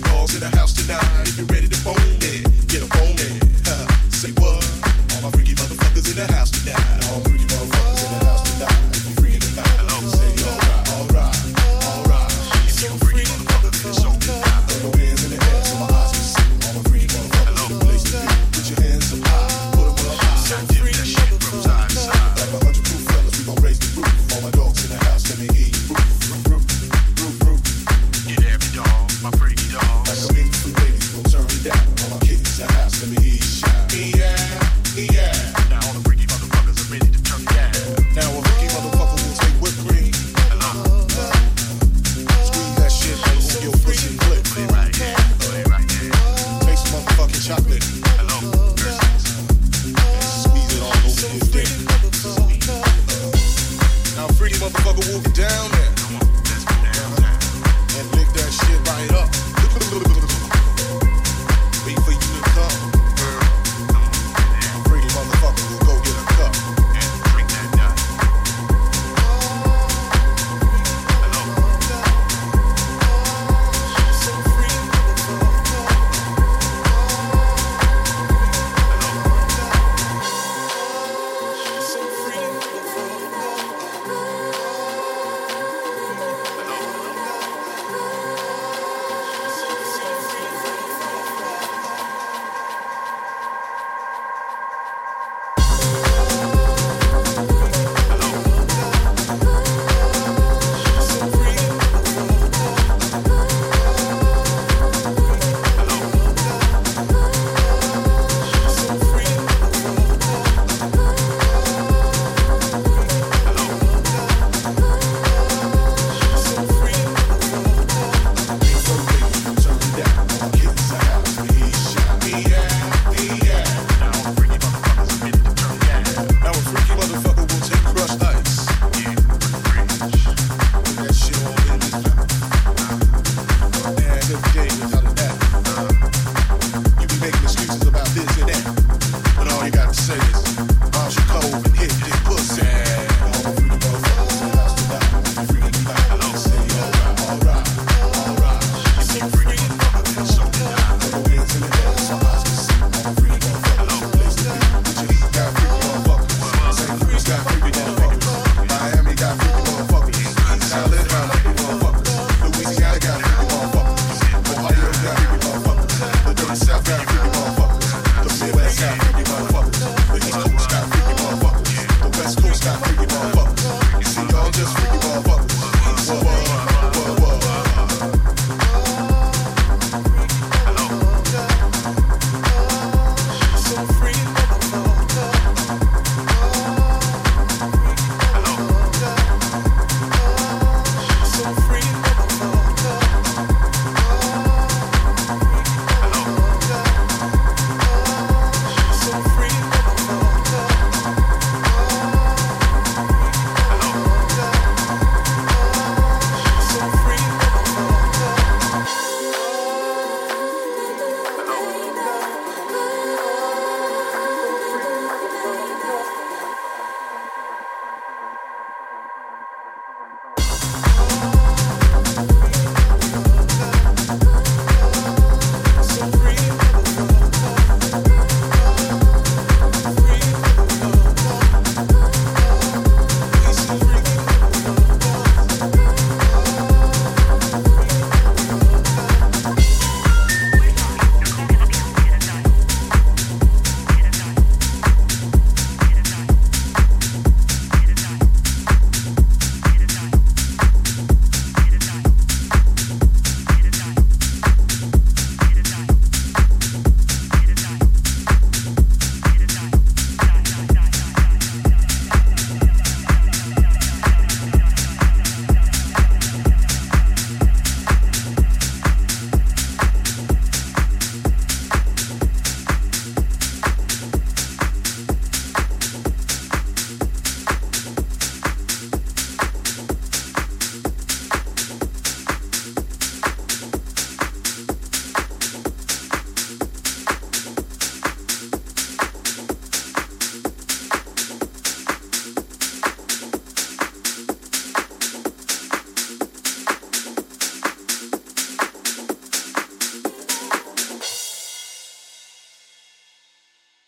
last call to the house tonight. If you're ready to fold. down Jesus.